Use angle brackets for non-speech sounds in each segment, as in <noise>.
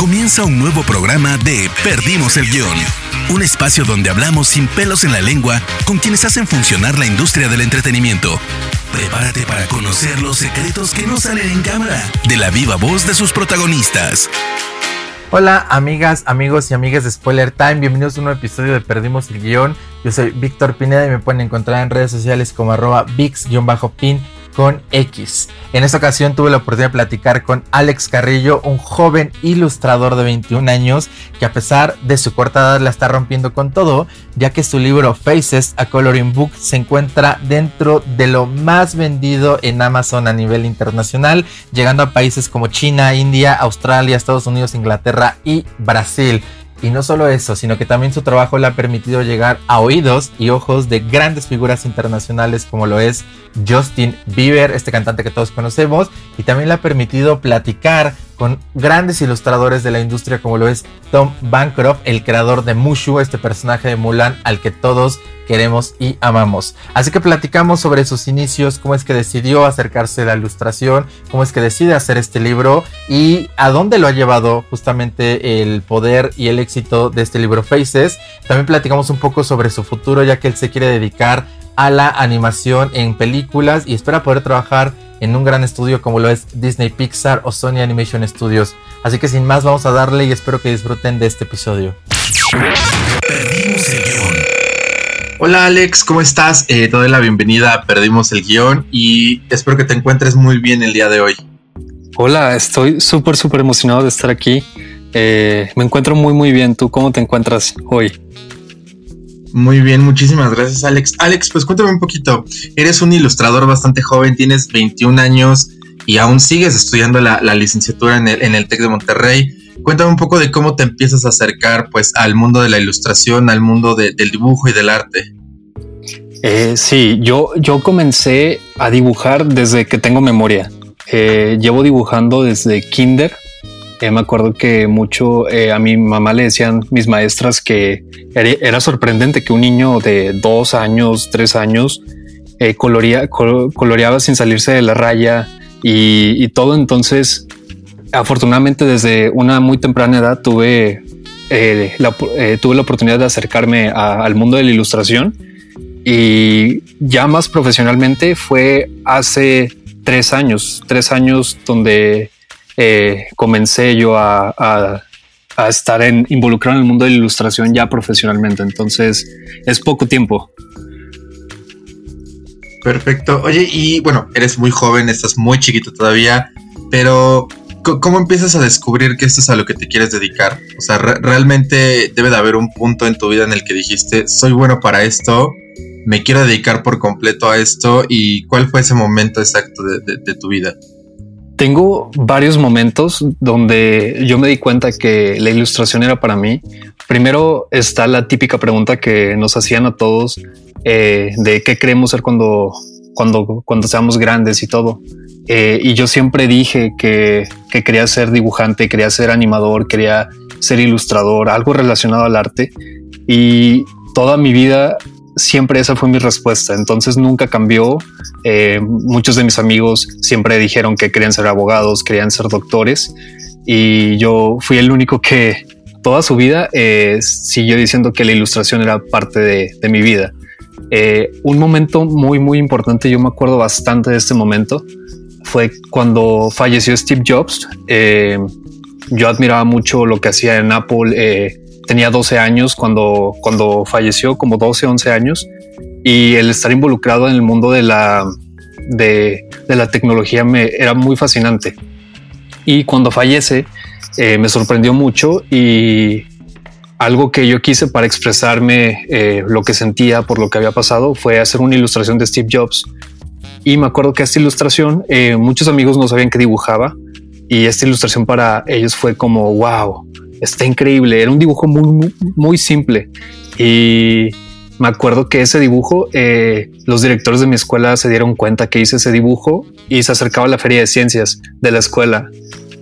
Comienza un nuevo programa de Perdimos el Guión. Un espacio donde hablamos sin pelos en la lengua con quienes hacen funcionar la industria del entretenimiento. Prepárate para conocer los secretos que no salen en cámara de la viva voz de sus protagonistas. Hola amigas, amigos y amigas de Spoiler Time, bienvenidos a un nuevo episodio de Perdimos el Guión. Yo soy Víctor Pineda y me pueden encontrar en redes sociales como arroba VIX-pin con X. En esta ocasión tuve la oportunidad de platicar con Alex Carrillo, un joven ilustrador de 21 años que a pesar de su corta edad la está rompiendo con todo, ya que su libro Faces, a Coloring Book, se encuentra dentro de lo más vendido en Amazon a nivel internacional, llegando a países como China, India, Australia, Estados Unidos, Inglaterra y Brasil. Y no solo eso, sino que también su trabajo le ha permitido llegar a oídos y ojos de grandes figuras internacionales como lo es Justin Bieber, este cantante que todos conocemos, y también le ha permitido platicar con grandes ilustradores de la industria como lo es Tom Bancroft, el creador de Mushu, este personaje de Mulan al que todos queremos y amamos. Así que platicamos sobre sus inicios, cómo es que decidió acercarse a la ilustración, cómo es que decide hacer este libro y a dónde lo ha llevado justamente el poder y el éxito de este libro Faces. También platicamos un poco sobre su futuro ya que él se quiere dedicar a la animación en películas y espera poder trabajar en un gran estudio como lo es Disney Pixar o Sony Animation Studios. Así que sin más vamos a darle y espero que disfruten de este episodio. Perdimos el guion. Hola Alex, ¿cómo estás? Eh, te doy la bienvenida a Perdimos el guion y espero que te encuentres muy bien el día de hoy. Hola, estoy súper, súper emocionado de estar aquí. Eh, me encuentro muy, muy bien. ¿Tú cómo te encuentras hoy? Muy bien, muchísimas gracias Alex. Alex, pues cuéntame un poquito. Eres un ilustrador bastante joven, tienes 21 años y aún sigues estudiando la, licenciatura en el, en el TEC de Monterrey. Cuéntame un poco de cómo te empiezas a acercar pues al mundo de la ilustración, al mundo del dibujo y del arte. Eh, sí, yo, yo comencé a dibujar desde que tengo memoria. Eh, llevo dibujando desde kinder eh, me acuerdo que mucho eh, a mi mamá le decían mis maestras que era, sorprendente que un niño de dos años, tres años, eh, coloreaba sin salirse de la raya y, todo. Entonces, afortunadamente desde una muy temprana edad tuve, la, tuve la oportunidad de acercarme al mundo de la ilustración y ya más profesionalmente fue hace tres años, tres años donde eh, comencé yo a, estar en, involucrado en el mundo de la ilustración ya profesionalmente. Entonces es poco tiempo. Perfecto. Oye, y bueno, eres muy joven, estás muy chiquito todavía, pero ¿cómo empiezas a descubrir que esto es a lo que te quieres dedicar? O sea, realmente debe de haber un punto en tu vida en el que dijiste, soy bueno para esto, me quiero dedicar por completo a esto, y cuál fue ese momento exacto de tu vida? Tengo varios momentos donde yo me di cuenta que la ilustración era para mí. Primero está la típica pregunta que nos hacían a todos eh, de qué queremos ser cuando, cuando, cuando seamos grandes y todo. Eh, y yo siempre dije que, que quería ser dibujante, quería ser animador, quería ser ilustrador, algo relacionado al arte. Y toda mi vida siempre esa fue mi respuesta. Entonces nunca cambió. Eh, muchos de mis amigos siempre dijeron que querían ser abogados, querían ser doctores. Y yo fui el único que toda su vida eh, siguió diciendo que la ilustración era parte de, mi vida. Eh, un momento muy, muy importante, yo me acuerdo bastante de este momento, fue cuando falleció Steve Jobs. yo admiraba mucho lo que hacía en Apple tenía 12 años cuando, cuando falleció, como 12, 11 años, y el estar involucrado en el mundo de la, de, la tecnología me era muy fascinante. Y cuando fallece, eh, me sorprendió mucho y algo que yo quise para expresarme eh, lo que sentía por lo que había pasado fue hacer una ilustración de Steve Jobs. Y me acuerdo que esta ilustración, eh, muchos amigos no sabían que dibujaba y esta ilustración para ellos fue como, wow, está increíble. Era un dibujo muy, muy, simple. Y me acuerdo que ese dibujo, eh, los directores de mi escuela se dieron cuenta que hice ese dibujo y se acercaba a la feria de ciencias de la escuela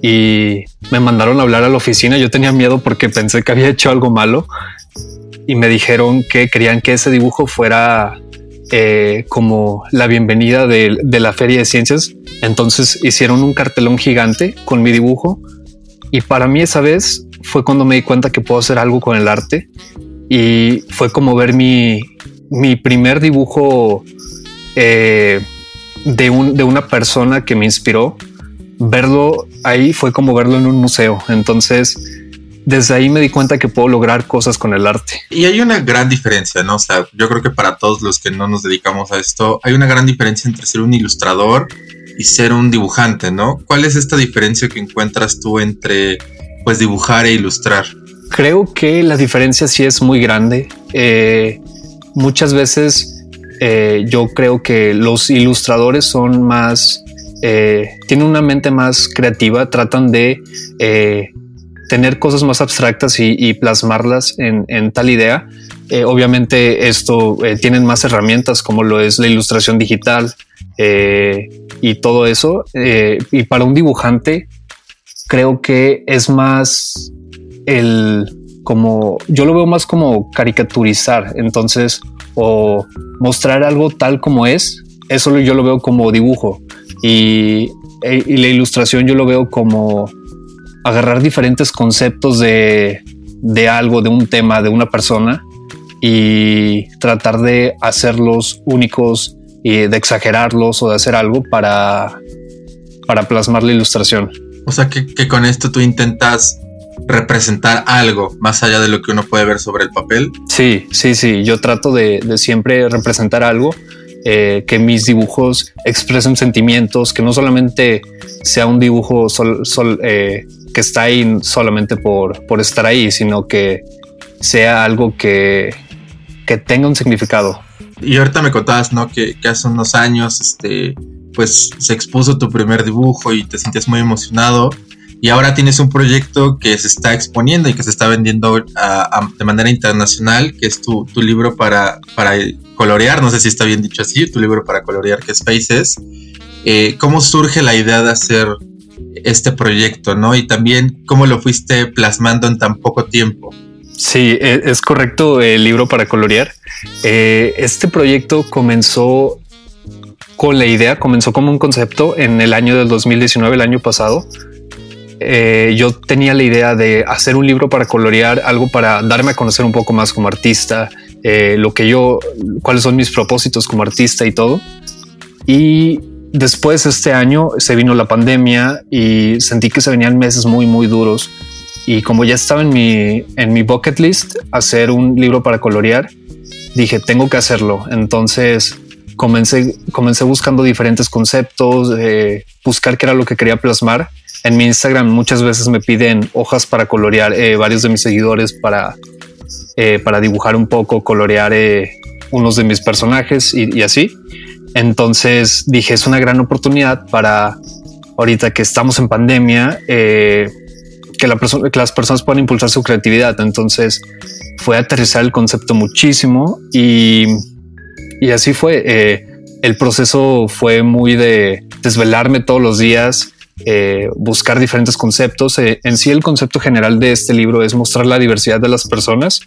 y me mandaron a hablar a la oficina. Yo tenía miedo porque pensé que había hecho algo malo y me dijeron que querían que ese dibujo fuera eh, como la bienvenida de, de, la feria de ciencias. Entonces hicieron un cartelón gigante con mi dibujo Y para mí esa vez fue cuando me di cuenta que puedo hacer algo con el arte y fue como ver mi, mi primer dibujo eh, de, un, de una persona que me inspiró. Verlo ahí fue como verlo en un museo. Entonces, desde ahí me di cuenta que puedo lograr cosas con el arte. Y hay una gran diferencia, ¿no? O sea, yo creo que para todos los que no nos dedicamos a esto, hay una gran diferencia entre ser un ilustrador y ser un dibujante, ¿no? ¿Cuál es esta diferencia que encuentras tú entre pues dibujar e ilustrar? Creo que la diferencia sí es muy grande. Eh, muchas veces eh, yo creo que los ilustradores son más, eh, tienen una mente más creativa, tratan de tener cosas más abstractas y, plasmarlas en, tal idea. obviamente esto tienen más herramientas como lo es la ilustración digital y todo eso. y para un dibujante creo que es más el como yo lo veo más como caricaturizar, entonces o mostrar algo tal como es, eso yo lo veo como dibujo y, e, y la ilustración yo lo veo como agarrar diferentes conceptos de, de algo, de un tema, de una persona y tratar de hacerlos únicos y de exagerarlos o de hacer algo para, para plasmar la ilustración. O sea que, que con esto tú intentas representar algo más allá de lo que uno puede ver sobre el papel. Sí, sí, sí. Yo trato de, siempre representar algo. Eh, que mis dibujos expresen sentimientos, que no solamente sea un dibujo sol, eh, que está ahí solamente por, por estar ahí, sino que sea algo que, que tenga un significado. Y ahorita me contabas, ¿no? Que, que, hace unos años, este, pues se expuso tu primer dibujo y te sentías muy emocionado y ahora tienes un proyecto que se está exponiendo y que se está vendiendo de manera internacional, que es tu, libro para, para colorear, no sé si está bien dicho así, tu libro para colorear que es Faces. Eh, ¿Cómo surge la idea de hacer este proyecto, no? Y también cómo lo fuiste plasmando en tan poco tiempo. Sí, e, es correcto el libro para colorear. Eh, este proyecto comenzó con la idea, comenzó como un concepto en el año del 2019, el año pasado, eh, yo tenía la idea de hacer un libro para colorear, algo para darme a conocer un poco más como artista, eh, lo que yo, cuáles son mis propósitos como artista y todo. Y después este año se vino la pandemia y sentí que se venían meses muy, muy duros. Y como ya estaba en mi, en mi bucket list hacer un libro para colorear, dije, tengo que hacerlo. Entonces comencé, comencé buscando diferentes conceptos, eh, buscar qué era lo que quería plasmar en mi Instagram muchas veces me piden hojas para colorear, eh, varios de mis seguidores para, eh, para dibujar un poco, colorear eh, unos de mis personajes y, así. Entonces dije, es una gran oportunidad para ahorita que estamos en pandemia, que, la que las personas puedan impulsar su creatividad. Entonces fue aterrizar el concepto muchísimo y, y así fue. el proceso fue muy de desvelarme todos los días, eh, buscar diferentes conceptos. Eh, en sí, el concepto general de este libro es mostrar la diversidad de las personas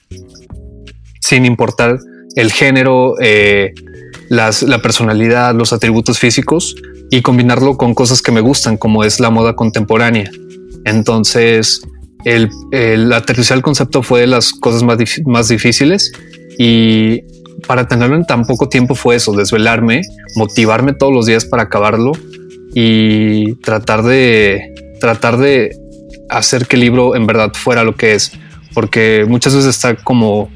sin importar el género, eh, la personalidad, los atributos físicos y combinarlo con cosas que me gustan, como es la moda contemporánea. Entonces, el, aterrizar el concepto fue de las cosas más, más difíciles y para tenerlo en tan poco tiempo fue eso, desvelarme, motivarme todos los días para acabarlo y tratar de tratar de hacer que el libro en verdad fuera lo que es, porque muchas veces está como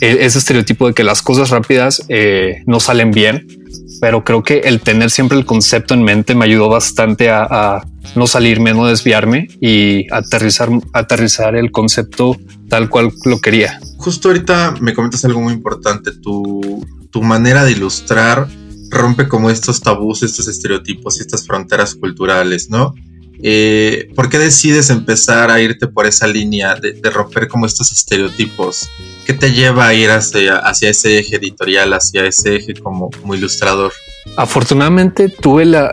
e-, ese estereotipo de que las cosas rápidas eh, no salen bien, pero creo que el tener siempre el concepto en mente me ayudó bastante a, no salirme, no desviarme y aterrizar, aterrizar el concepto tal cual lo quería. Justo ahorita me comentas algo muy importante, tu, tu manera de ilustrar rompe como estos tabús, estos estereotipos y estas fronteras culturales, ¿no? Eh, ¿Por qué decides empezar a irte por esa línea de, romper como estos estereotipos? ¿Qué te lleva a ir hacia, ese eje editorial, hacia ese eje como, como ilustrador? Afortunadamente tuve la,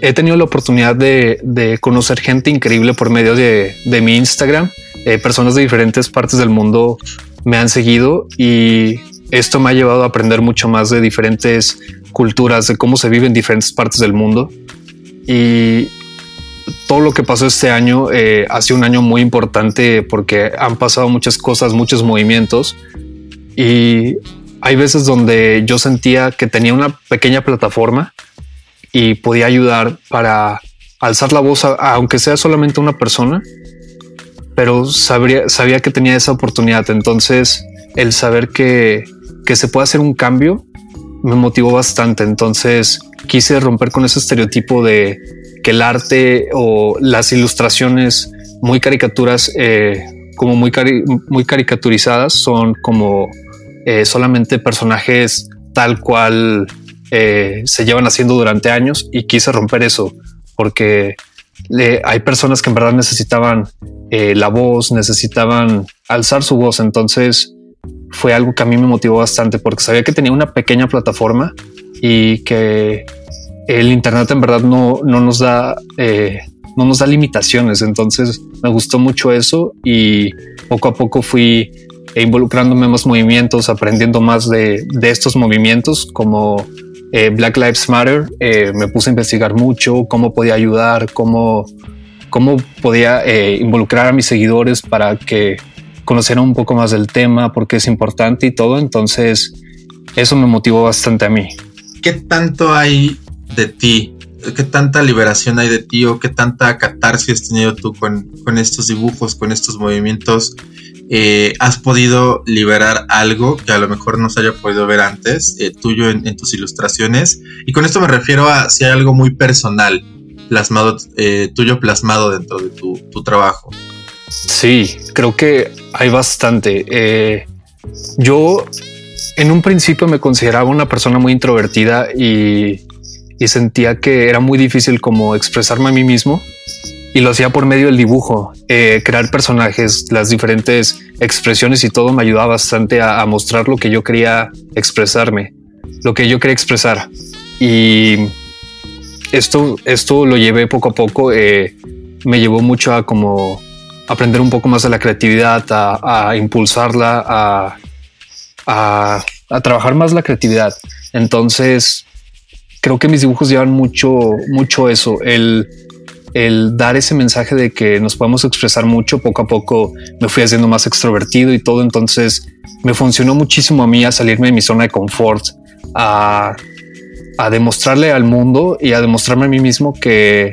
he tenido la oportunidad de, conocer gente increíble por medio de, mi Instagram. Eh, personas de diferentes partes del mundo me han seguido y esto me ha llevado a aprender mucho más de diferentes culturas, de cómo se vive en diferentes partes del mundo. Y todo lo que pasó este año eh, ha sido un año muy importante porque han pasado muchas cosas, muchos movimientos y hay veces donde yo sentía que tenía una pequeña plataforma y podía ayudar para alzar la voz, aunque sea solamente una persona, pero sabría, sabía que tenía esa oportunidad. Entonces, el saber que, que se puede hacer un cambio me motivó bastante. Entonces, quise romper con ese estereotipo de que el arte o las ilustraciones muy caricaturas, eh, como muy, muy caricaturizadas, son como eh, solamente personajes tal cual eh, se llevan haciendo durante años y quise romper eso porque hay personas que en verdad necesitaban la voz, necesitaban alzar su voz. Entonces fue algo que a mí me motivó bastante porque sabía que tenía una pequeña plataforma y que el Internet en verdad no, no nos da... Eh, no nos da limitaciones, entonces me gustó mucho eso y poco a poco fui involucrándome en más movimientos, aprendiendo más de, de estos movimientos como eh, Black Lives Matter. Eh, me puse a investigar mucho cómo podía ayudar, cómo, cómo podía involucrar a mis seguidores para que conocieran un poco más del tema, porque es importante y todo. Entonces eso me motivó bastante a mí. ¿Qué tanto hay de ti? ¿Qué tanta liberación hay de ti o qué tanta catarsis has tenido tú con, estos dibujos, con estos movimientos? Eh, ¿Has podido liberar algo que a lo mejor no se haya podido ver antes, eh, tuyo en, tus ilustraciones? Y con esto me refiero a si hay algo muy personal, plasmado, eh, tuyo plasmado dentro de tu, tu, trabajo. Sí, creo que hay bastante. yo en un principio me consideraba una persona muy introvertida y y sentía que era muy difícil como expresarme a mí mismo y lo hacía por medio del dibujo, eh, crear personajes, las diferentes expresiones y todo me ayudaba bastante a, mostrar lo que yo quería expresarme, lo que yo quería expresar. Y esto, esto lo llevé poco a poco, eh, me llevó mucho a como aprender un poco más de la creatividad, a, impulsarla, a, a, a trabajar más la creatividad. Entonces, creo que mis dibujos llevan mucho, mucho eso, el, el dar ese mensaje de que nos podemos expresar mucho. Poco a poco me fui haciendo más extrovertido y todo. Entonces me funcionó muchísimo a mí a salirme de mi zona de confort, a, a demostrarle al mundo y a demostrarme a mí mismo que,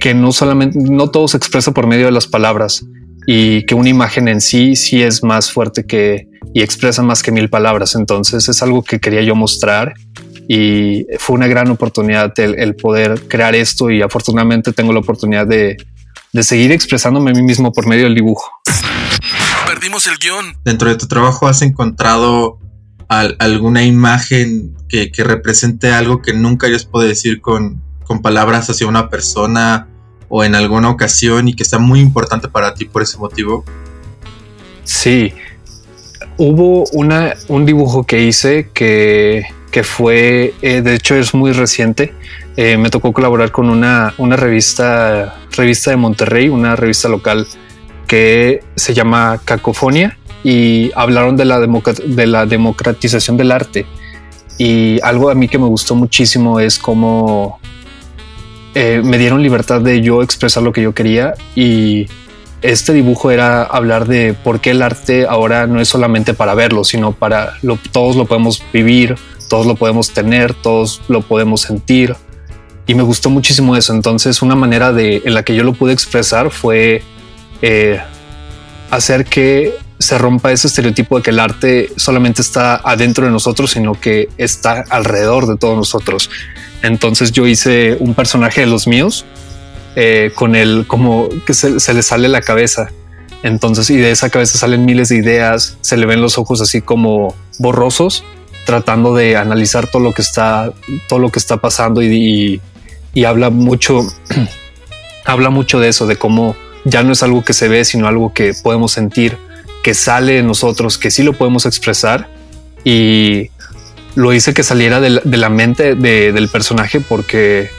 que no solamente, no todo se expresa por medio de las palabras y que una imagen en sí sí es más fuerte que y expresa más que mil palabras. Entonces es algo que quería yo mostrar y fue una gran oportunidad el, poder crear esto y afortunadamente tengo la oportunidad de, seguir expresándome a mí mismo por medio del dibujo. Perdimos el guion. Dentro de tu trabajo has encontrado alguna imagen que, represente algo que nunca hayas podido decir con, con palabras hacia una persona o en alguna ocasión y que está muy importante para ti por ese motivo. Sí, hubo una, un dibujo que hice que que fue, eh, de hecho es muy reciente. Eh, me tocó colaborar con una, una revista, revista de Monterrey, una revista local que se llama Cacofonia y hablaron de la, de la democratización del arte. Y algo a mí que me gustó muchísimo es cómo eh, me dieron libertad de yo expresar lo que yo quería y este dibujo era hablar de por qué el arte ahora no es solamente para verlo, sino para lo, todos lo podemos vivir, todos lo podemos tener, todos lo podemos sentir. Y me gustó muchísimo eso. Entonces una manera de, en la que yo lo pude expresar fue eh, hacer que se rompa ese estereotipo de que el arte solamente está adentro de nosotros, sino que está alrededor de todos nosotros. Entonces yo hice un personaje de los míos eh, con el como que se, se, le sale la cabeza. Entonces, y de esa cabeza salen miles de ideas, se le ven los ojos así como borrosos tratando de analizar todo lo que está, todo lo que está pasando y, habla mucho, <clears throat> habla mucho de eso, de cómo ya no es algo que se ve, sino algo que podemos sentir, que sale de nosotros, que sí lo podemos expresar y lo hice que saliera de la, mente del personaje porque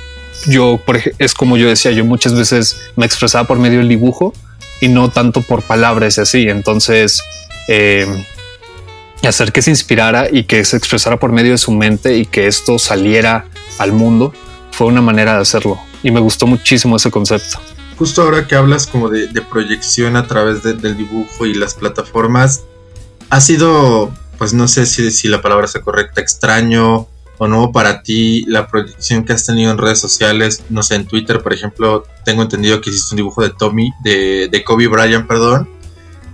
yo, es como yo decía, yo muchas veces me expresaba por medio del dibujo y no tanto por palabras y así. Entonces, eh, hacer que se inspirara y que se expresara por medio de su mente y que esto saliera al mundo fue una manera de hacerlo. y me gustó muchísimo ese concepto. Justo ahora que hablas como de, proyección a través del dibujo y las plataformas, ha sido, pues no sé si, si la palabra sea correcta, extraño o no para ti la proyección que has tenido en redes sociales, no sé, en Twitter, por ejemplo, tengo entendido que hiciste un dibujo de Tommy, de, de Kobe Bryant, perdón,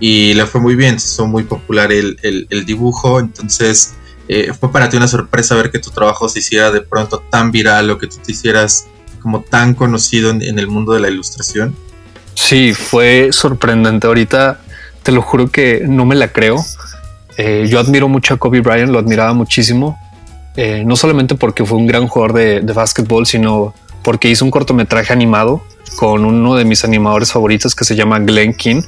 y le fue muy bien, se hizo muy popular el, el, dibujo, entonces eh, fue para ti una sorpresa ver que tu trabajo se hiciera de pronto tan viral o que tú te hicieras como tan conocido en, el mundo de la ilustración. Sí, fue sorprendente. Ahorita te lo juro que no me la creo. Eh, yo admiro mucho a Kobe Bryant, lo admiraba muchísimo. Eh, no solamente porque fue un gran jugador de, de básquetbol, sino porque hizo un cortometraje animado con uno de mis animadores favoritos que se llama Glenn King.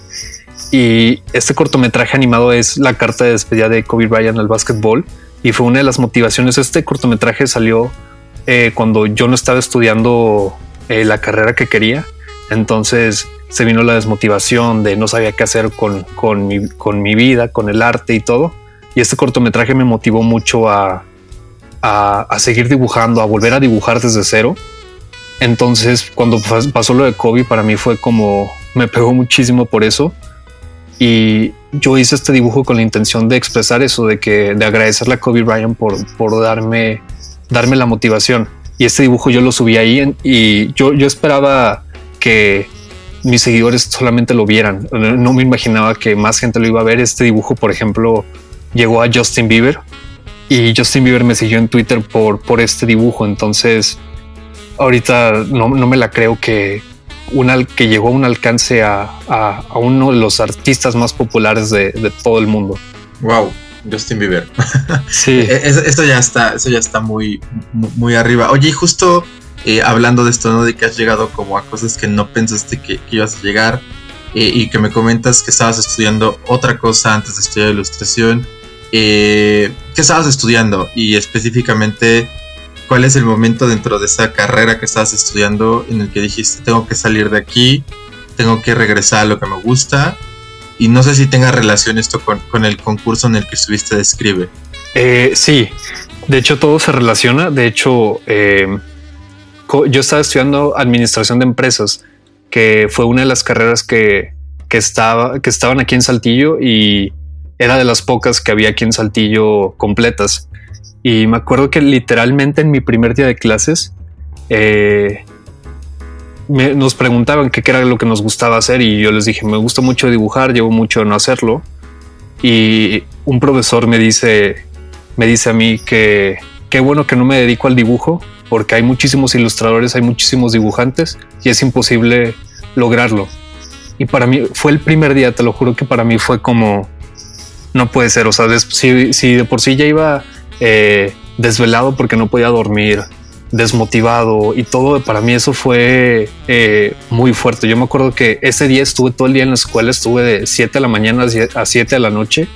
Y este cortometraje animado es la carta de despedida de Kobe Bryant al básquetbol y fue una de las motivaciones. Este cortometraje salió eh, cuando yo no estaba estudiando eh, la carrera que quería. Entonces se vino la desmotivación de no sabía qué hacer con, con, mi, con mi vida, con el arte y todo. Y este cortometraje me motivó mucho a, a, seguir dibujando, a volver a dibujar desde cero. Entonces, cuando pasó lo de Kobe, para mí fue como me pegó muchísimo por eso. Y yo hice este dibujo con la intención de expresar eso, de que de agradecerle a Kobe Bryant por, por darme, darme la motivación. Y este dibujo yo lo subí ahí y yo, yo esperaba que mis seguidores solamente lo vieran. No me imaginaba que más gente lo iba a ver. Este dibujo, por ejemplo, llegó a Justin Bieber y Justin Bieber me siguió en Twitter por, por este dibujo. Entonces, ahorita no, no me la creo que, una, que llegó a un alcance a, a, uno de los artistas más populares de, de, todo el mundo. Wow, Justin Bieber. <laughs> Sí. E, eso, ya está, eso ya está muy, muy, arriba. Oye, y justo eh, hablando de esto, ¿no? De que has llegado como a cosas que no pensaste que, que ibas a llegar eh, y que me comentas que estabas estudiando otra cosa antes de estudiar ilustración. Eh, ¿Qué estabas estudiando? Y específicamente, ¿cuál es el momento dentro de esa carrera que estabas estudiando en el que dijiste, tengo que salir de aquí, tengo que regresar a lo que me gusta? Y no sé si tenga relación esto con, el concurso en el que estuviste de Escribe. Eh, sí, de hecho todo se relaciona. De hecho, eh, yo estaba estudiando administración de empresas, que fue una de las carreras que, que, estaba, que estaban aquí en Saltillo y era de las pocas que había aquí en Saltillo completas. Y me acuerdo que literalmente en mi primer día de clases eh, nos preguntaban qué era lo que nos gustaba hacer y yo les dije, me gusta mucho dibujar, llevo mucho no hacerlo. Y un profesor me dice, me dice a mí que qué bueno que no me dedico al dibujo porque hay muchísimos ilustradores, hay muchísimos dibujantes y es imposible lograrlo. Y para mí fue el primer día, te lo juro que para mí fue como, no puede ser. O sea, si, de por sí ya iba eh, desvelado porque no podía dormir, desmotivado y todo, para mí eso fue eh, muy fuerte. Yo me acuerdo que ese día estuve todo el día en la escuela, estuve de 7 de la mañana a 7 de la noche.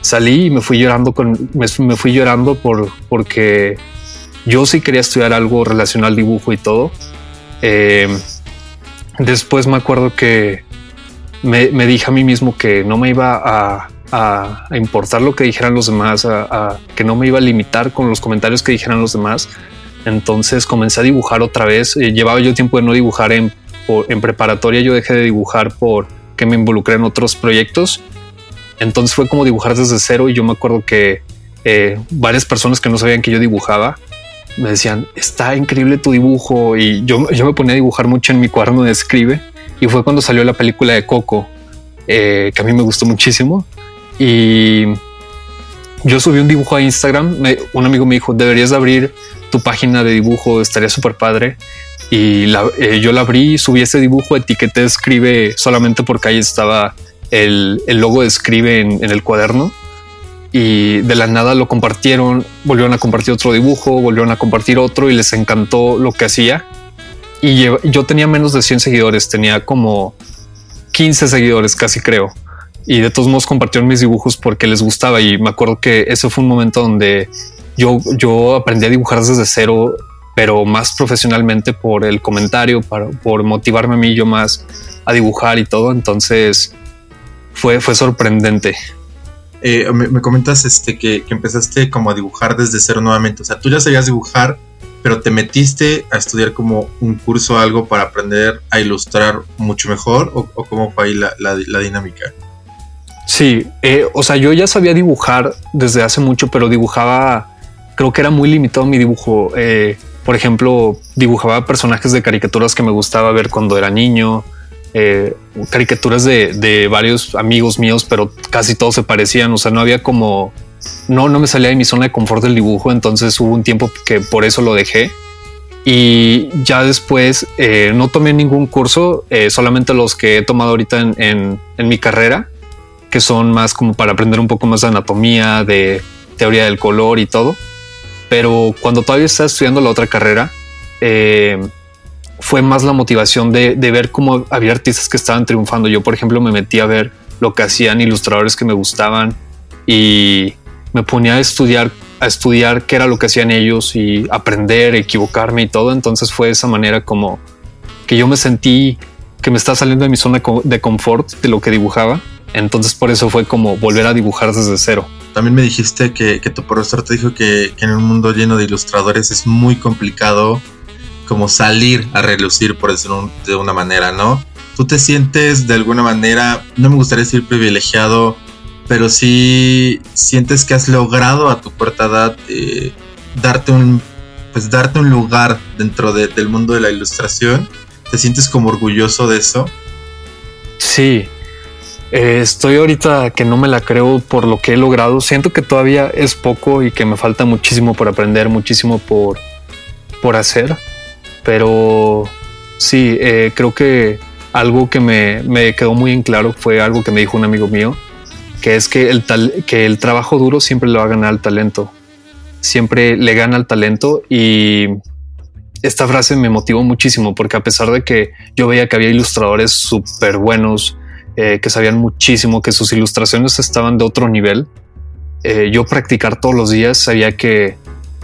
Salí y me fui llorando con, me, fui llorando por, porque yo sí quería estudiar algo relacionado al dibujo y todo. Eh, después me acuerdo que me, me, dije a mí mismo que no me iba a, a, importar lo que dijeran los demás, a, que no me iba a limitar con los comentarios que dijeran los demás. Entonces comencé a dibujar otra vez. Eh, llevaba yo tiempo de no dibujar en, preparatoria. Yo dejé de dibujar por que me involucré en otros proyectos. Entonces fue como dibujar desde cero y yo me acuerdo que eh, varias personas que no sabían que yo dibujaba me decían, está increíble tu dibujo y yo, yo me ponía a dibujar mucho en mi cuaderno de escribe y fue cuando salió la película de Coco, eh, que a mí me gustó muchísimo y yo subí un dibujo a Instagram. un amigo me dijo, deberías abrir tu página de dibujo, estaría súper padre. Y eh, yo la abrí, subí ese dibujo, etiqueté escribe solamente porque ahí estaba el, logo de escribe en, el cuaderno. Y de la nada lo compartieron, volvieron a compartir otro dibujo, volvieron a compartir otro y les encantó lo que hacía. Y yo tenía menos de 100 seguidores, tenía como 15 seguidores casi creo y de todos modos compartieron mis dibujos porque les gustaba y me acuerdo que eso fue un momento donde yo, yo aprendí a dibujar desde cero, pero más profesionalmente por el comentario, para, por motivarme a mí yo más a dibujar y todo. Entonces fue, fue sorprendente. Eh, me, comentas este, que, que, empezaste como a dibujar desde cero nuevamente. O sea, tú ya sabías dibujar, pero te metiste a estudiar como un curso o algo para aprender a ilustrar mucho mejor o, cómo fue ahí la, dinámica? Sí, eh, o sea, yo ya sabía dibujar desde hace mucho, pero dibujaba, creo que era muy limitado mi dibujo. Eh, por ejemplo, dibujaba personajes de caricaturas que me gustaba ver cuando era niño, eh, caricaturas de, de, varios amigos míos, pero casi todos se parecían. O sea, no había como no, no me salía de mi zona de confort del dibujo. Entonces hubo un tiempo que por eso lo dejé. Y ya después no tomé ningún curso, solamente los que he tomado ahorita en, mi carrera, que son más como para aprender un poco más de anatomía, de teoría del color y todo. Pero cuando todavía estaba estudiando la otra carrera, fue más la motivación de, ver cómo había artistas que estaban triunfando. Yo, por ejemplo, me metí a ver lo que hacían ilustradores que me gustaban y me ponía a estudiar, a estudiar qué era lo que hacían ellos y aprender, equivocarme y todo. Entonces fue de esa manera como que yo me sentí que me estaba saliendo de mi zona de confort de lo que dibujaba. Entonces por eso fue como volver a dibujar desde cero. También me dijiste que, tu profesor te dijo que, que en un mundo lleno de ilustradores es muy complicado como salir a relucir, por decirlo de una manera, ¿no? Tú te sientes de alguna manera, no me gustaría decir privilegiado, pero sí sientes que has logrado a tu corta edad eh, darte un pues darte un lugar dentro del mundo de la ilustración. ¿Te sientes como orgulloso de eso? Sí, eh, estoy ahorita que no me la creo por lo que he logrado. Siento que todavía es poco y que me falta muchísimo por aprender, muchísimo por, por hacer. Pero sí, eh, creo que algo que me, me, quedó muy en claro fue algo que me dijo un amigo mío, que es que el, que el trabajo duro siempre le va a ganar al talento. Siempre le gana al talento y esta frase me motivó muchísimo porque a pesar de que yo veía que había ilustradores súper buenos, eh, que sabían muchísimo, que sus ilustraciones estaban de otro nivel, eh, yo practicar todos los días sabía que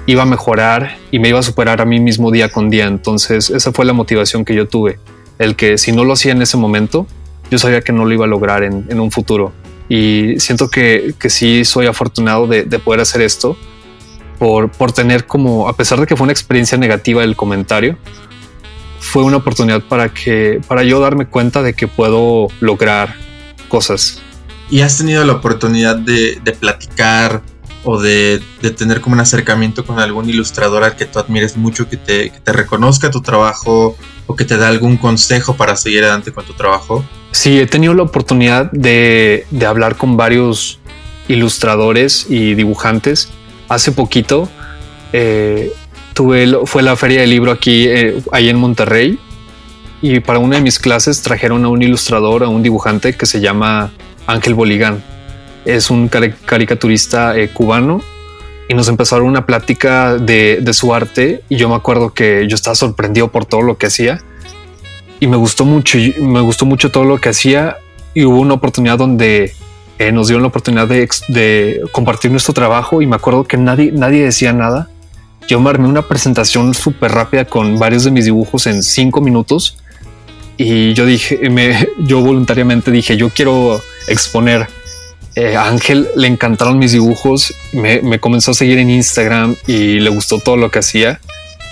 iba a mejorar y me iba a superar a mí mismo día con día. Entonces esa fue la motivación que yo tuve. El que si no lo hacía en ese momento, yo sabía que no lo iba a lograr en, un futuro. Y siento que, que sí soy afortunado de, poder hacer esto por, por tener como, a pesar de que fue una experiencia negativa el comentario, fue una oportunidad para que, para yo darme cuenta de que puedo lograr cosas. ¿Y has tenido la oportunidad de, de platicar o de, tener como un acercamiento con algún ilustrador al que tú admires mucho, que te, reconozca tu trabajo o que te da algún consejo para seguir adelante con tu trabajo? Sí, he tenido la oportunidad de, hablar con varios ilustradores y dibujantes. Hace poquito eh, tuve, fue la feria del libro aquí, eh, ahí en Monterrey, y para una de mis clases trajeron a un ilustrador, a un dibujante que se llama Ángel Boligán. Es un caricaturista eh, cubano. Y nos empezaron una plática de, su arte. Y yo me acuerdo que yo estaba sorprendido por todo lo que hacía. Y me gustó mucho, me gustó mucho todo lo que hacía. Y hubo una oportunidad donde eh, nos dieron la oportunidad de, compartir nuestro trabajo. Y me acuerdo que nadie, nadie decía nada. Yo me armé una presentación súper rápida con varios de mis dibujos en cinco minutos y yo dije, me, yo voluntariamente dije, yo quiero exponer eh, Ángel le encantaron mis dibujos, me, comenzó a seguir en Instagram y le gustó todo lo que hacía.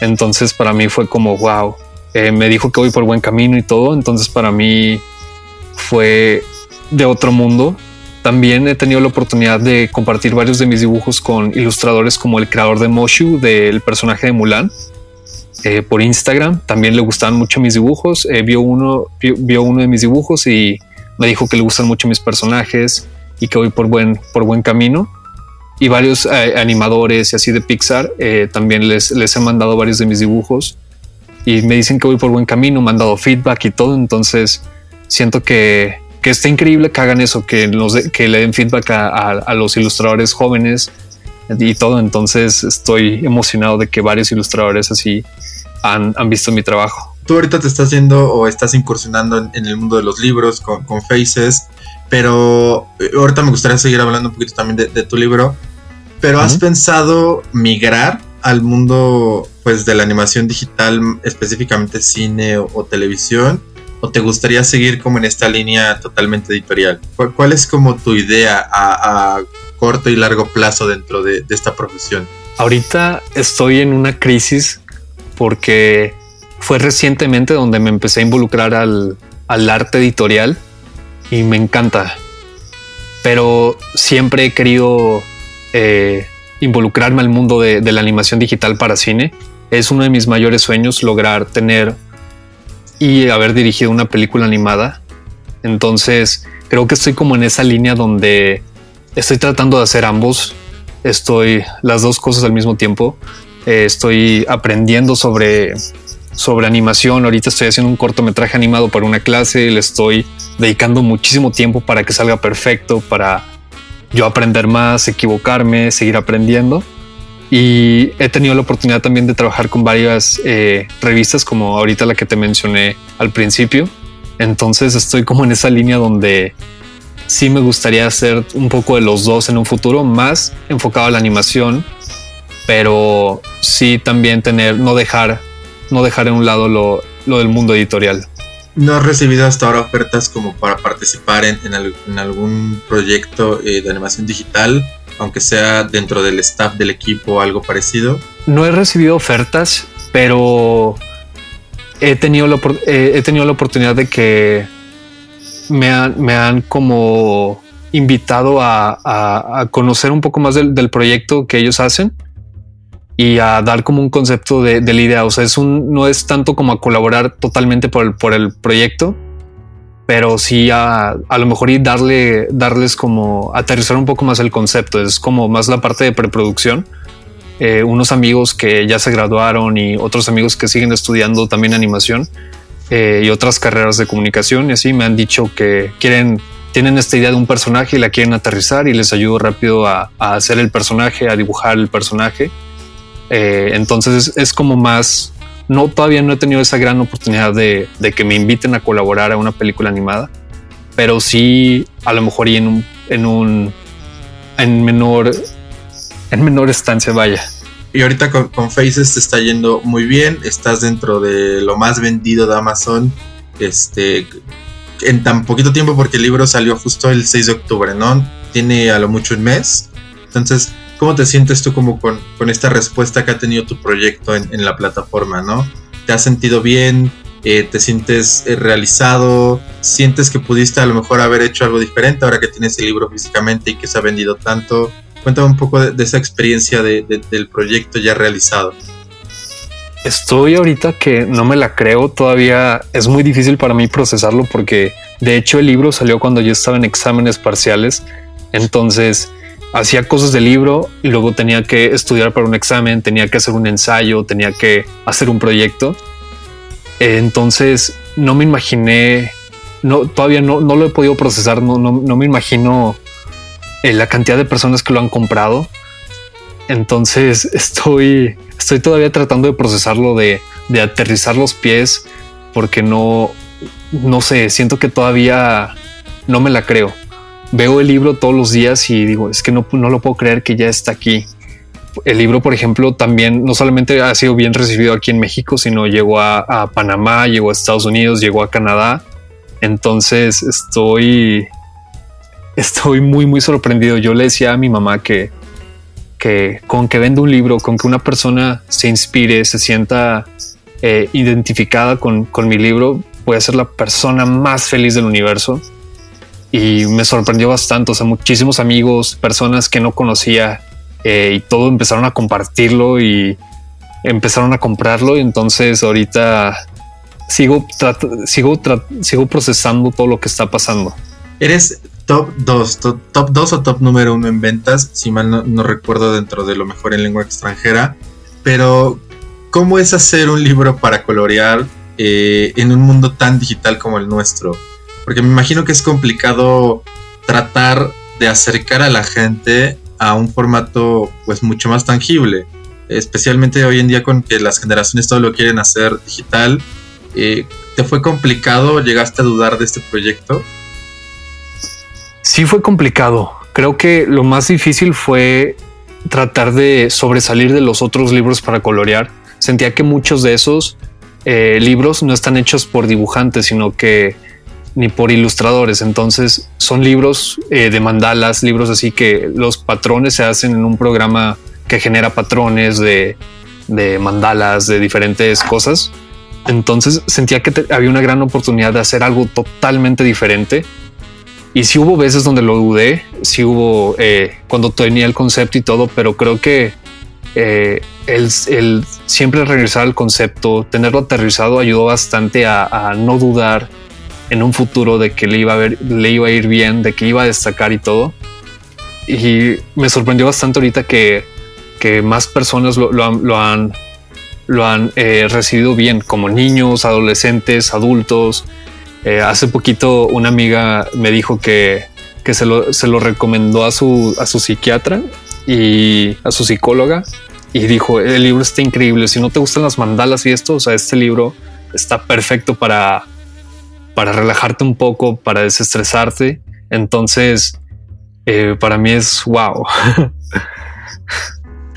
Entonces para mí fue como, wow, eh, me dijo que voy por buen camino y todo. Entonces para mí fue de otro mundo. También he tenido la oportunidad de compartir varios de mis dibujos con ilustradores como el creador de Moshu, del personaje de Mulan, eh, por Instagram. También le gustaban mucho mis dibujos. vio, uno, vio uno de mis dibujos y me dijo que le gustan mucho mis personajes y que voy por buen, por buen camino. Y varios eh, animadores y así de Pixar eh, también les, les he mandado varios de mis dibujos y me dicen que voy por buen camino, me han dado feedback y todo. Entonces siento que, que está increíble que hagan eso, que, que le den feedback a, a, los ilustradores jóvenes y todo. Entonces estoy emocionado de que varios ilustradores así han, han visto mi trabajo. Tú ahorita te estás yendo o estás incursionando en, en el mundo de los libros con, con Faces. Pero eh, ahorita me gustaría seguir hablando un poquito también de, tu libro. Pero ¿has pensado migrar al mundo pues de la animación digital, específicamente cine o, televisión? ¿O te gustaría seguir como en esta línea totalmente editorial? ¿Cuál, es como tu idea a, corto y largo plazo dentro de, esta profesión? Ahorita estoy en una crisis porque fue recientemente donde me empecé a involucrar al, arte editorial y me encanta. Pero siempre he querido eh, involucrarme al mundo de, de, la animación digital para cine. Es uno de mis mayores sueños lograr tener y haber dirigido una película animada. Entonces creo que estoy como en esa línea donde estoy tratando de hacer ambos. Estoy las dos cosas al mismo tiempo. Eh, estoy aprendiendo sobre sobre animación. Ahorita estoy haciendo un cortometraje animado para una clase, le estoy dedicando muchísimo tiempo para que salga perfecto, para yo aprender más, equivocarme, seguir aprendiendo. Y he tenido la oportunidad también de trabajar con varias eh, revistas, como ahorita la que te mencioné al principio. Entonces estoy como en esa línea donde sí me gustaría hacer un poco de los dos en un futuro, más enfocado a la animación, pero sí también tener, no dejar no dejar en un lado lo, del mundo editorial. ¿No has recibido hasta ahora ofertas como para participar en, algún proyecto eh, de animación digital, aunque sea dentro del staff del equipo o algo parecido? No he recibido ofertas, pero he tenido la, eh, he tenido la oportunidad de que me han, me han como invitado a, conocer un poco más del proyecto que ellos hacen y a dar como un concepto de, la idea. O sea, es un, no es tanto como a colaborar totalmente por el, por el proyecto, pero sí a, a lo mejor y darle, darles como aterrizar un poco más el concepto. Es como más la parte de preproducción. Eh, unos amigos que ya se graduaron y otros amigos que siguen estudiando también animación eh, y otras carreras de comunicación y así me han dicho que quieren tienen esta idea de un personaje y la quieren aterrizar y les ayudo rápido a, a hacer el personaje, a dibujar el personaje eh, entonces es, como más, no, todavía no he tenido esa gran oportunidad de, que me inviten a colaborar a una película animada, pero sí a lo mejor y en un, en un, en menor, en menor estancia, vaya. Y ahorita con, con, Faces te está yendo muy bien, estás dentro de lo más vendido de Amazon, este, en tan poquito tiempo porque el libro salió justo el 6 de octubre, ¿no? Tiene a lo mucho un mes. Entonces, ¿Cómo te sientes tú como con, esta respuesta que ha tenido tu proyecto en, la plataforma, no? ¿Te has sentido bien? Eh, ¿Te sientes eh, realizado? ¿Sientes que pudiste a lo mejor haber hecho algo diferente ahora que tienes el libro físicamente y que se ha vendido tanto? Cuéntame un poco de, esa experiencia del proyecto ya realizado. Estoy ahorita que no me la creo, todavía es muy difícil para mí procesarlo porque de hecho el libro salió cuando yo estaba en exámenes parciales, entonces hacía cosas del libro y luego tenía que estudiar para un examen, tenía que hacer un ensayo, tenía que hacer un proyecto. Entonces no me imaginé, no, todavía no, no lo he podido procesar, no, no, no me imagino eh, la cantidad de personas que lo han comprado. Entonces <laughs> estoy, estoy todavía tratando de procesarlo, de, de aterrizar los pies, porque no, no sé, siento que todavía no me la creo veo el libro todos los días y digo, es que no, no lo puedo creer que ya está aquí. El libro, por ejemplo, también no solamente ha sido bien recibido aquí en México, sino llegó a, Panamá, llegó a Estados Unidos, llegó a Canadá. Entonces estoy, estoy muy, muy sorprendido. Yo le decía a mi mamá que, que con que venda un libro, con que una persona se inspire, se sienta eh, identificada con, con mi libro, voy a ser la persona más feliz del universo y me sorprendió bastante. O sea, muchísimos amigos, personas que no conocía eh, y todo empezaron a compartirlo y empezaron a comprarlo. Y entonces ahorita sigo, sigo, sigo procesando todo lo que está pasando. Eres top 2, top 2 o top número 1 en ventas, si mal no, recuerdo dentro de lo mejor en lengua extranjera. Pero, ¿cómo es hacer un libro para colorear eh, en un mundo tan digital como el nuestro? Porque me imagino que es complicado tratar de acercar a la gente a un formato pues mucho más tangible. Especialmente hoy en día con que las generaciones todo lo quieren hacer digital. Eh, ¿Te fue complicado? ¿Llegaste a dudar de este proyecto? Sí fue complicado. Creo que lo más difícil fue tratar de sobresalir de los otros libros para colorear. Sentía que muchos de esos eh, libros no están hechos por dibujantes, sino que ni por ilustradores. Entonces son libros eh, de mandalas, libros así que los patrones se hacen en un programa que genera patrones de, de mandalas, de diferentes cosas. Entonces sentía que había una gran oportunidad de hacer algo totalmente diferente. Y sí hubo veces donde lo dudé, sí hubo eh, cuando tenía el concepto y todo, pero creo que eh, el, siempre regresar al concepto, tenerlo aterrizado, ayudó bastante a, no dudar en un futuro de que le iba, a ver, le iba a ir bien, de que iba a destacar y todo. Y me sorprendió bastante ahorita que, que más personas lo, lo han lo han eh, recibido bien, como niños, adolescentes, adultos. Eh, hace poquito una amiga me dijo que, se, lo, recomendó a su, a su psiquiatra y a su psicóloga y dijo, el libro está increíble, si no te gustan las mandalas y esto, o sea, este libro está perfecto para, para relajarte un poco, para desestresarte. Entonces, eh, para mí es wow.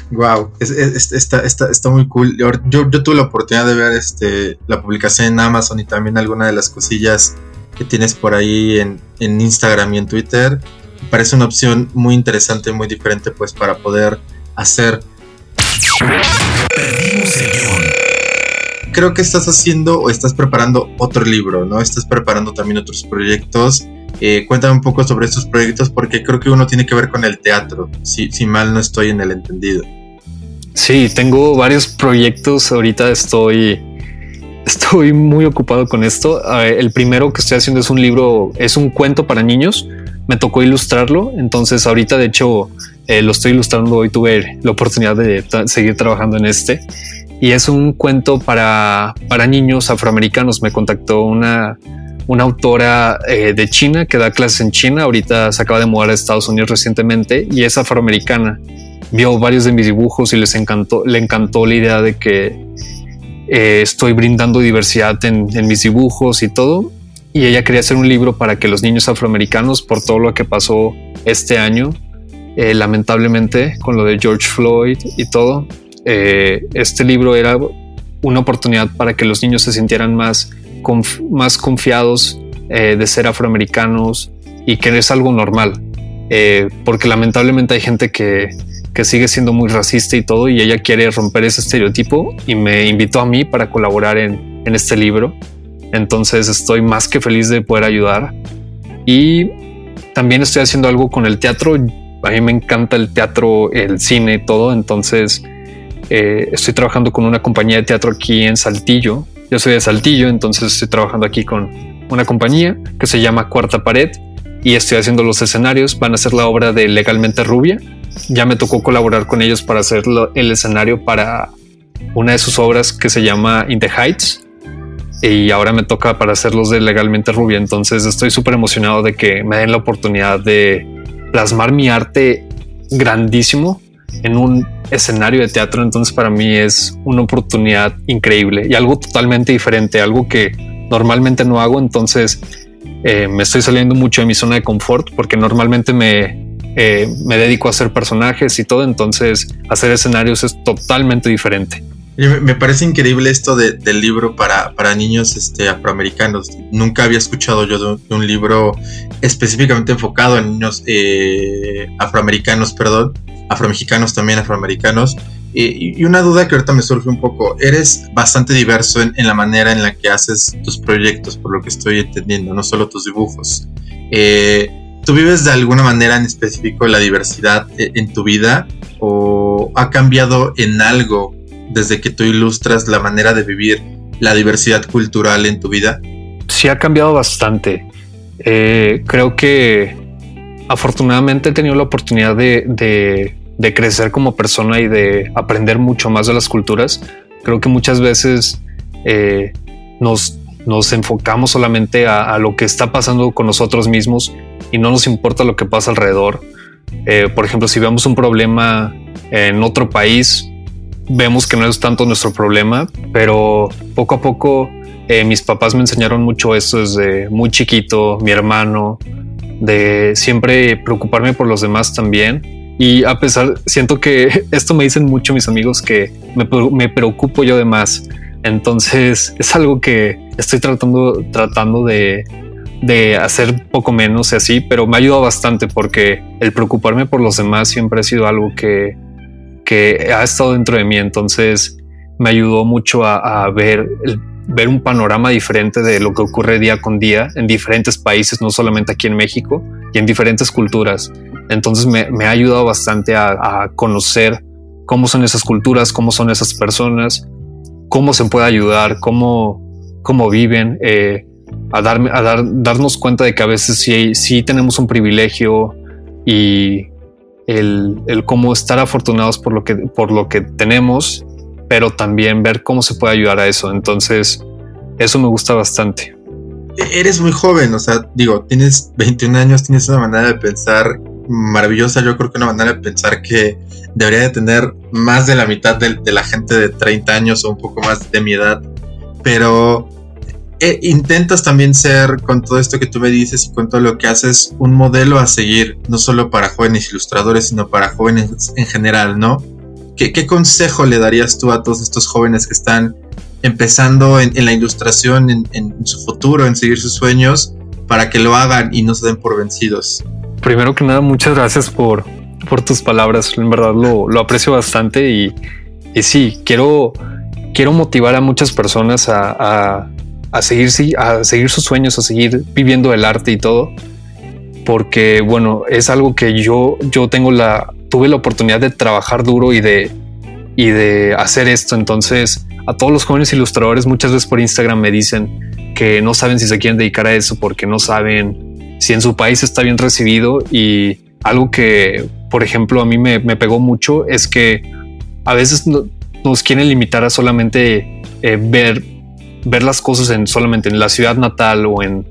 Wow, <laughs> está, está, muy cool. Yo, yo, tuve la oportunidad de ver este, la publicación en Amazon y también alguna de las cosillas que tienes por ahí en, Instagram y en Twitter. parece una opción muy interesante, muy diferente, pues para poder hacer. Creo que estás haciendo o estás preparando otro libro, ¿no? Estás preparando también otros proyectos. Eh, cuéntame un poco sobre estos proyectos porque creo que uno tiene que ver con el teatro, si, mal no estoy en el entendido. Sí, tengo varios proyectos. Ahorita estoy, estoy muy ocupado con esto. el primero que estoy haciendo es un libro, es un cuento para niños. Me tocó ilustrarlo. Entonces ahorita de hecho eh, lo estoy ilustrando. Hoy tuve la oportunidad de seguir trabajando en este. Y es un cuento para, para niños afroamericanos. Me contactó una, una autora eh, de China que da clases en China. Ahorita se acaba de mudar a Estados Unidos recientemente y es afroamericana vio varios de mis dibujos y les encantó, le encantó la idea de que eh, estoy brindando diversidad en, mis dibujos y todo. Y ella quería hacer un libro para que los niños afroamericanos, por todo lo que pasó este año, eh, lamentablemente con lo de George Floyd y todo, eh, este libro era una oportunidad para que los niños se sintieran más, más confiados de ser afroamericanos y que es algo normal. porque lamentablemente hay gente que que sigue siendo muy racista y todo, y ella quiere romper ese estereotipo y me invitó a mí para colaborar en, en este libro. Entonces estoy más que feliz de poder ayudar. Y también estoy haciendo algo con el teatro. A mí me encanta el teatro, el cine, y todo. Entonces eh, estoy trabajando con una compañía de teatro aquí en Saltillo. Yo soy de Saltillo, entonces estoy trabajando aquí con una compañía que se llama Cuarta Pared y estoy haciendo los escenarios. Van a ser la obra de Legalmente Rubia ya me tocó colaborar con ellos para hacer el escenario para una de sus obras que se llama In the Heights y ahora me toca para hacerlos de Legalmente Rubia. Entonces estoy súper emocionado de que me den la oportunidad de plasmar mi arte grandísimo en un escenario de teatro. Entonces para mí es una oportunidad increíble y algo totalmente diferente, algo que normalmente no hago. Entonces eh, me estoy saliendo mucho de mi zona de confort porque normalmente me eh, me dedico a hacer personajes y todo, entonces hacer escenarios es totalmente diferente. Me parece increíble esto del libro para, para, niños este, afroamericanos. Nunca había escuchado yo de un, libro específicamente enfocado en niños eh, afroamericanos, perdón, afromexicanos también, afroamericanos. y una duda que ahorita me surge un poco, eres bastante diverso en, la manera en la que haces tus proyectos, por lo que estoy entendiendo, no solo tus dibujos. Eh, ¿Tú vives de alguna manera en específico la diversidad e, en tu vida o ha cambiado en algo desde que tú ilustras la manera de vivir la diversidad cultural en tu vida? Sí, ha cambiado bastante. Eh, creo que afortunadamente he tenido la oportunidad de, crecer como persona y de aprender mucho más de las culturas. Creo que muchas veces eh, nos, nos enfocamos solamente a, lo que está pasando con nosotros mismos y no nos importa lo que pasa alrededor. Eh, por ejemplo, si vemos un problema en otro país, vemos que no es tanto nuestro problema, pero poco a poco eh, mis papás me enseñaron mucho eso desde muy chiquito, mi hermano, de siempre preocuparme por los demás también. Y a pesar, siento que <laughs> esto me dicen mucho mis amigos que me, me preocupo yo de más entonces es algo que estoy tratando, tratando de, hacer poco menos y así, pero me ha ayudado bastante porque el preocuparme por los demás siempre ha sido algo que, porque ha estado dentro de mí. Entonces me ayudó mucho a, ver, ver un panorama diferente de lo que ocurre día con día en diferentes países, no solamente aquí en México y en diferentes culturas. Entonces me, ha ayudado bastante a, conocer cómo son esas culturas, cómo son esas personas, cómo se puede ayudar, cómo, cómo viven, eh, a, darme, a dar, darnos cuenta de que a veces sí, sí tenemos un privilegio y el, el, cómo estar afortunados por lo, que, por lo que tenemos, pero también ver cómo se puede ayudar a eso. Entonces, eso me gusta bastante. E-, eres muy joven, o sea, digo, tienes 21 años, tienes una manera de pensar maravillosa. Yo creo que una manera de pensar que debería de tener más de la mitad de, la gente de 30 años o un poco más de mi edad. Pero eh, intentas también ser, con todo esto que tú me dices y con todo lo que haces, un modelo a seguir, no solo para jóvenes ilustradores, sino para jóvenes en general, ¿no? ¿Qué, consejo le darías tú a todos estos jóvenes que están empezando en, la ilustración, en, su futuro, en seguir sus sueños, para que lo hagan y no se den por vencidos? Primero que nada, muchas gracias por, por tus palabras. En verdad lo, lo aprecio bastante y, y, sí, quiero, quiero motivar a muchas personas a a seguir, a seguir sus sueños, a seguir viviendo el arte y todo, porque bueno, es algo que yo, yo tengo la, tuve la oportunidad de trabajar duro y de, y de hacer esto. Entonces, a todos los jóvenes ilustradores muchas veces por Instagram me dicen que no saben si se quieren dedicar a eso porque no saben si en su país está bien recibido y algo que, por ejemplo, a mí me, pegó mucho es que a veces nos quieren limitar a solamente eh, ver ver las cosas en solamente en la ciudad natal o en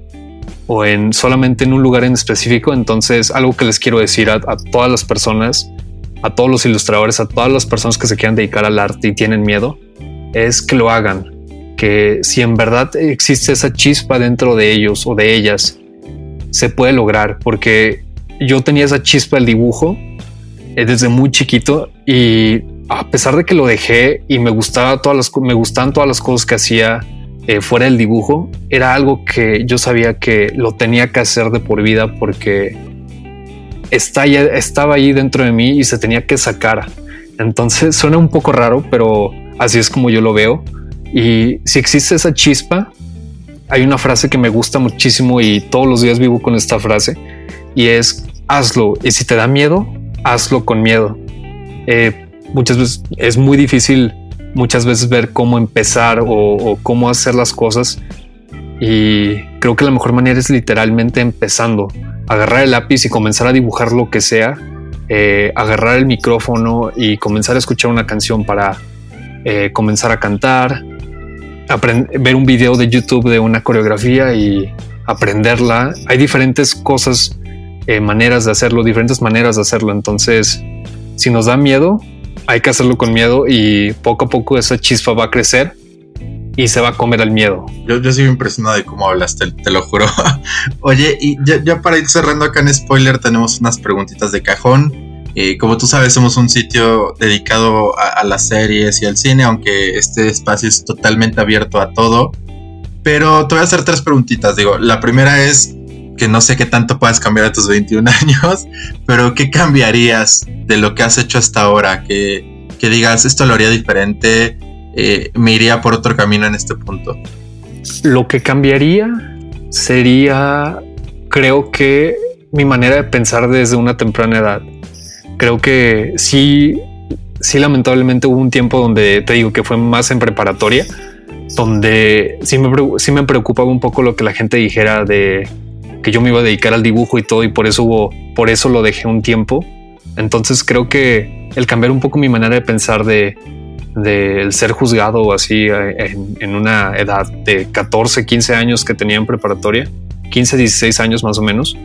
o en solamente en un lugar en específico. Entonces, algo que les quiero decir a, todas las personas, a todos los ilustradores, a todas las personas que se quieran dedicar al arte y tienen miedo, es que lo hagan. Que si en verdad existe esa chispa dentro de ellos o de ellas, se puede lograr. Porque yo tenía esa chispa del dibujo eh, desde muy chiquito y a pesar de que lo dejé y me gustaba todas las me gustaban todas las cosas que hacía eh, fuera del dibujo, era algo que yo sabía que lo tenía que hacer de por vida porque está estaba ahí dentro de mí y se tenía que sacar. Entonces suena un poco raro, pero así es como yo lo veo. Y si existe esa chispa, hay una frase que me gusta muchísimo y todos los días vivo con esta frase y es hazlo. Y si te da miedo, hazlo con miedo. Eh, muchas veces es muy difícil muchas veces ver cómo empezar o, cómo hacer las cosas. Y creo que la mejor manera es literalmente empezando, agarrar el lápiz y comenzar a dibujar lo que sea, eh, agarrar el micrófono y comenzar a escuchar una canción para eh, comenzar a cantar, ver un video de YouTube de una coreografía y aprenderla. Hay diferentes cosas, eh, maneras de hacerlo, diferentes maneras de hacerlo. Entonces, si nos da miedo, hay que hacerlo con miedo y poco a poco esa chispa va a crecer y se va a comer al miedo. Yo, yo sigo impresionado de cómo hablaste, te, lo juro. <laughs> Oye, y ya, para ir cerrando acá en spoiler, tenemos unas preguntitas de cajón. Eh, como tú sabes, somos un sitio dedicado a, a, las series y al cine, aunque este espacio es totalmente abierto a todo. Pero te voy a hacer tres preguntitas. Digo, la primera es, que no sé qué tanto puedas cambiar a tus 21 <laughs> años, pero ¿qué cambiarías de lo que has hecho hasta ahora? Que, que digas, esto lo haría diferente, eh, me iría por otro camino en este punto. Lo que cambiaría sería, creo que mi manera de pensar desde una temprana edad. Creo que sí, sí, lamentablemente hubo un tiempo donde te digo que fue más en preparatoria, donde sí me, sí me preocupaba un poco lo que la gente dijera de que yo me iba a dedicar al dibujo y todo y por eso hubo, por eso lo dejé un tiempo. Entonces creo que el cambiar un poco mi manera de pensar de, de ser juzgado así eh, en, una edad de 14, 15 años que tenía en preparatoria, 15, 16 años más o menos,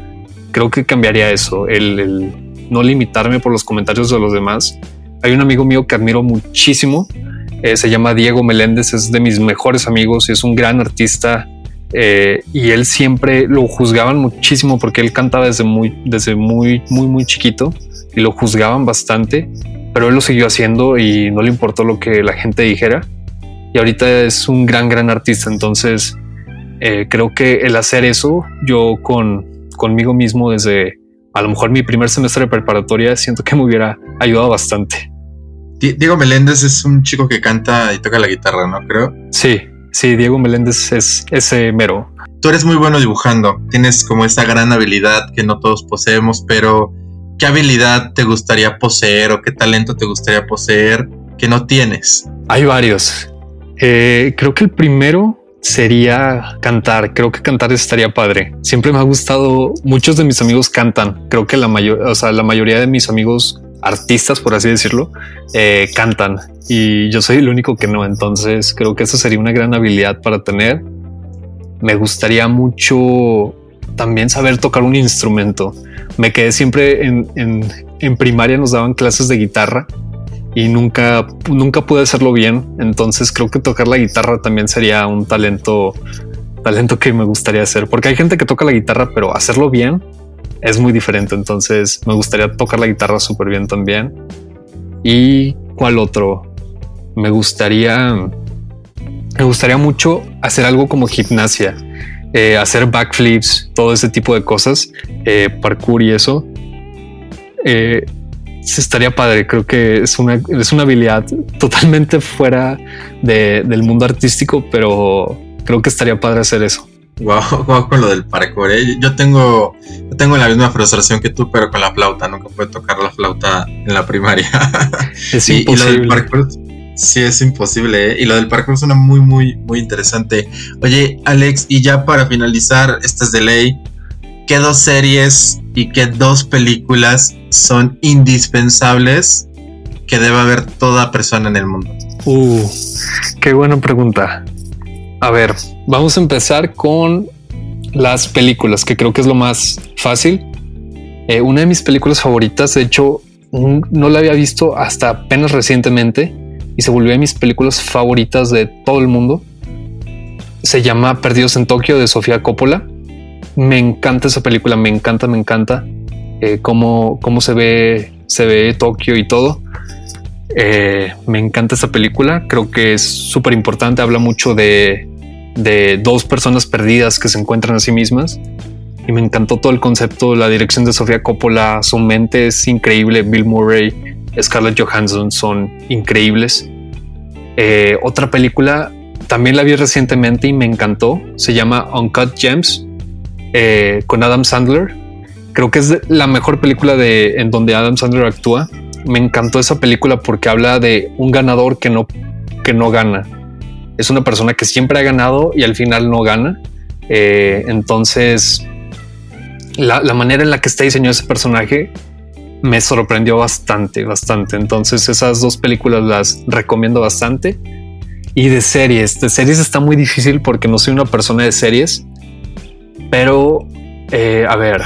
creo que cambiaría eso, el, no limitarme por los comentarios de los demás. Hay un amigo mío que admiro muchísimo, eh, se llama Diego Meléndez, es de mis mejores amigos y es un gran artista eh, y él siempre lo juzgaban muchísimo porque él cantaba desde muy, desde muy, muy, muy chiquito y lo juzgaban bastante, pero él lo siguió haciendo y no le importó lo que la gente dijera. Y ahorita es un gran, gran artista. Entonces, eh, creo que el hacer eso, yo con conmigo mismo desde a lo mejor mi primer semestre de preparatoria, siento que me hubiera ayudado bastante. Diego Meléndez es un chico que canta y toca la guitarra, ¿no? Creo. Sí, sí, Diego Meléndez es ese mero. Tú eres muy bueno dibujando, tienes como esa gran habilidad que no todos poseemos, pero ¿qué habilidad te gustaría poseer o qué talento te gustaría poseer que no tienes? Hay varios. Eh, creo que el primero sería cantar. Creo que cantar estaría padre. Siempre me ha gustado. Muchos de mis amigos cantan. Creo que la mayor, o sea, la mayoría de mis amigos artistas, por así decirlo, eh, cantan y yo soy el único que no. Entonces creo que eso sería una gran habilidad para tener. Me gustaría mucho también saber tocar un instrumento. Me quedé siempre en, en primaria, nos daban clases de guitarra y nunca, nunca pude hacerlo bien. Entonces creo que tocar la guitarra también sería un talento, talento que me gustaría hacer, porque hay gente que toca la guitarra, pero hacerlo bien es muy diferente. Entonces me gustaría tocar la guitarra súper bien también. ¿Y cuál otro? Me gustaría, me gustaría mucho hacer algo como gimnasia, eh, hacer backflips, todo ese tipo de cosas, eh, parkour y eso. Eh, estaría padre. Creo que es una, es una habilidad totalmente fuera del mundo artístico, pero creo que estaría padre hacer eso. Wow, <laughs> con lo del parkour. ¿eh? Yo tengo, tengo la misma frustración que tú, pero con la flauta. Nunca pude tocar la flauta en la primaria. <laughs> Es imposible. sí, es imposible. ¿eh? Y lo del parkour suena muy, muy, muy interesante. Oye, Alex, y ya para finalizar, este es de ley. ¿Qué dos series y qué dos películas son indispensables que debe haber toda persona en el mundo? Uh, qué buena pregunta. A ver, vamos a empezar con las películas, que creo que es lo más fácil. Eh, una de mis películas favoritas, de hecho, no la había visto hasta apenas recientemente y se volvió de mis películas favoritas de todo el mundo. Se llama Perdidos en Tokio de Sofía Coppola. Me encanta esa película, me encanta, me encanta eh, cómo, cómo se ve, se ve Tokio y todo. Eh, me encanta esa película, creo que es súper importante, habla mucho de, de dos personas perdidas que se encuentran a sí mismas. Y me encantó todo el concepto, la dirección de Sofía Coppola, su mente es increíble, Bill Murray, Scarlett Johansson son increíbles. Eh, otra película, también la vi recientemente y me encantó, se llama Uncut Gems, con Adam Sandler. Creo que es la mejor película de, en donde Adam Sandler actúa. Me encantó esa película porque habla de un ganador que no, que no gana es una persona que siempre ha ganado y al final no gana. Eh, entonces, la, manera en la que está diseñado ese personaje me sorprendió bastante, bastante. Entonces, esas dos películas las recomiendo bastante. Y de series, de series está muy difícil porque no soy una persona de series. Pero, eh, a ver,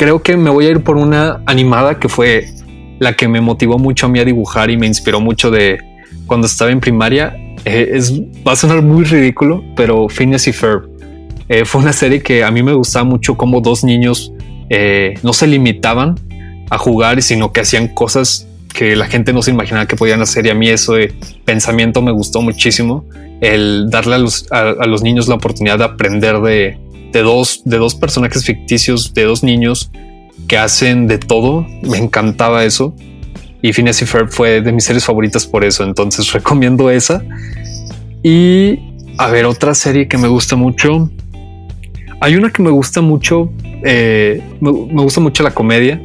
creo que me voy a ir por una animada que fue la que me motivó mucho a mí a dibujar y me inspiró mucho de cuando estaba en primaria. Eh, va a sonar muy ridículo, pero Phineas y Ferb. Eh, fue una serie que a mí me gustaba mucho como dos niños eh, no se limitaban a jugar, sino que hacían cosas que la gente no se imaginaba que podían hacer. Y a mí eso de pensamiento me gustó muchísimo el darle a los, a, los niños la oportunidad de aprender de, de, dos, de dos personajes ficticios, de dos niños que hacen de todo. Me encantaba eso. Y Phineas y Ferb fue de mis series favoritas por eso. Entonces <laughs> recomiendo esa. Y a ver, otra serie que me gusta mucho. Hay una que me gusta mucho. Eh, me, gusta mucho la comedia.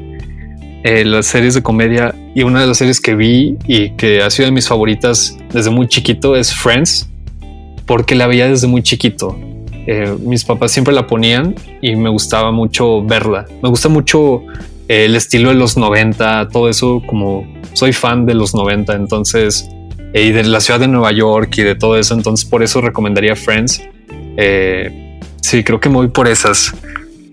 Eh, las series de comedia. Y una de las series que vi y que ha sido de mis favoritas desde muy chiquito es Friends. Porque la veía desde muy chiquito. Eh, mis papás siempre la ponían y me gustaba mucho verla. Me gusta mucho el estilo de los 90, todo eso como soy fan de los 90, entonces, y de la ciudad de Nueva York y de todo eso, entonces por eso recomendaría Friends. Eh, sí, creo que me voy por esas.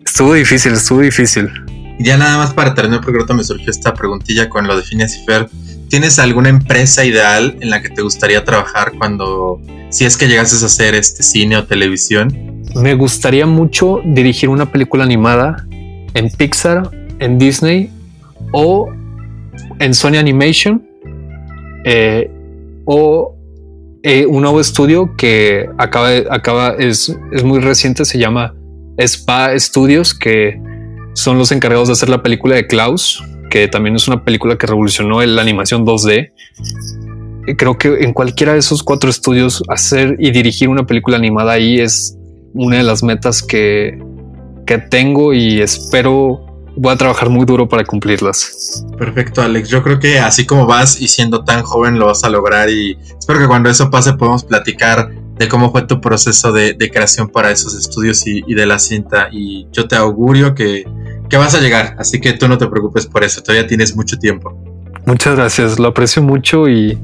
Estuvo difícil, estuvo difícil. Ya nada más para terminar, porque ahorita me surgió esta preguntilla con lo de Phineas y Fer. ¿Tienes alguna empresa ideal en la que te gustaría trabajar cuando, si es que llegases a hacer este cine o televisión? Me gustaría mucho dirigir una película animada en Pixar en Disney o en Sony Animation eh, o eh, un nuevo estudio que acaba, acaba es, es muy reciente, se llama Spa Studios, que son los encargados de hacer la película de Klaus, que también es una película que revolucionó la animación 2D. Creo que en cualquiera de esos cuatro estudios hacer y dirigir una película animada ahí es una de las metas que, que tengo y espero voy a trabajar muy duro para cumplirlas. Perfecto, Alex. Yo creo que así como vas y siendo tan joven lo vas a lograr y espero que cuando eso pase podamos platicar de cómo fue tu proceso de, creación para esos estudios y, de la cinta. Y yo te augurio que, que vas a llegar, así que tú no te preocupes por eso, todavía tienes mucho tiempo. Muchas gracias, lo aprecio mucho y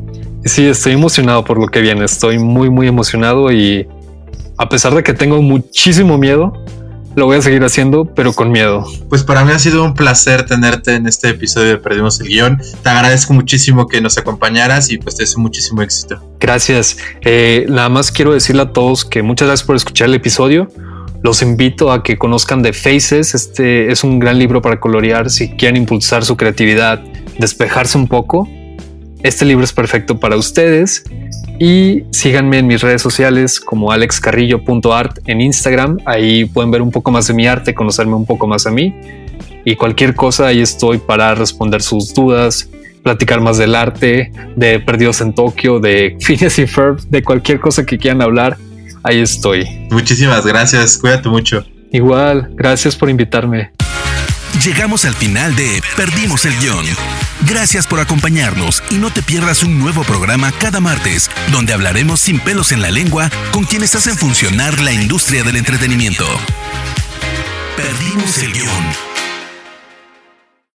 sí, estoy emocionado por lo que viene, estoy muy, muy emocionado y a pesar de que tengo muchísimo miedo, lo voy a seguir haciendo, pero con miedo. Pues para mí ha sido un placer tenerte en este episodio de Perdimos el Guión. Te agradezco muchísimo que nos acompañaras y pues te deseo muchísimo éxito. Gracias. Eh, nada más quiero decirle a todos que muchas gracias por escuchar el episodio. Los invito a que conozcan The Faces. Este es un gran libro para colorear si quieren impulsar su creatividad, despejarse un poco. Este libro es perfecto para ustedes. Y síganme en mis redes sociales como alexcarrillo.art en Instagram. Ahí pueden ver un poco más de mi arte, conocerme un poco más a mí. Y cualquier cosa, ahí estoy para responder sus dudas, platicar más del arte, de Perdidos en Tokio, de <laughs> Phineas y Ferb, de cualquier cosa que quieran hablar. Ahí estoy. Muchísimas gracias. Cuídate mucho. Igual, gracias por invitarme. Llegamos al final de Perdimos el guion. Gracias por acompañarnos y no te pierdas un nuevo programa cada martes, donde hablaremos sin pelos en la lengua con quienes hacen funcionar la industria del entretenimiento. Perdimos el guion.